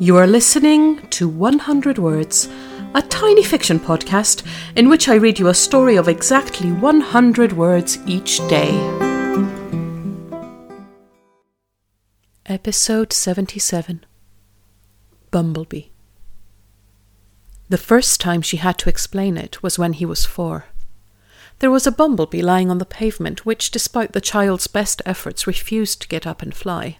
You are listening to 100 Words, a tiny fiction podcast in which I read you a story of exactly 100 words each day. Episode 77 Bumblebee. The first time she had to explain it was when he was four. There was a bumblebee lying on the pavement, which, despite the child's best efforts, refused to get up and fly.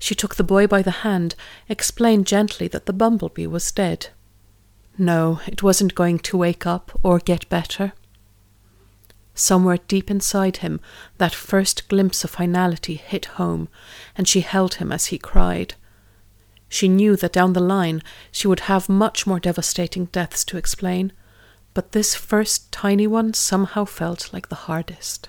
She took the boy by the hand, explained gently that the bumblebee was dead. No, it wasn't going to wake up or get better. Somewhere deep inside him, that first glimpse of finality hit home, and she held him as he cried. She knew that down the line she would have much more devastating deaths to explain, but this first tiny one somehow felt like the hardest.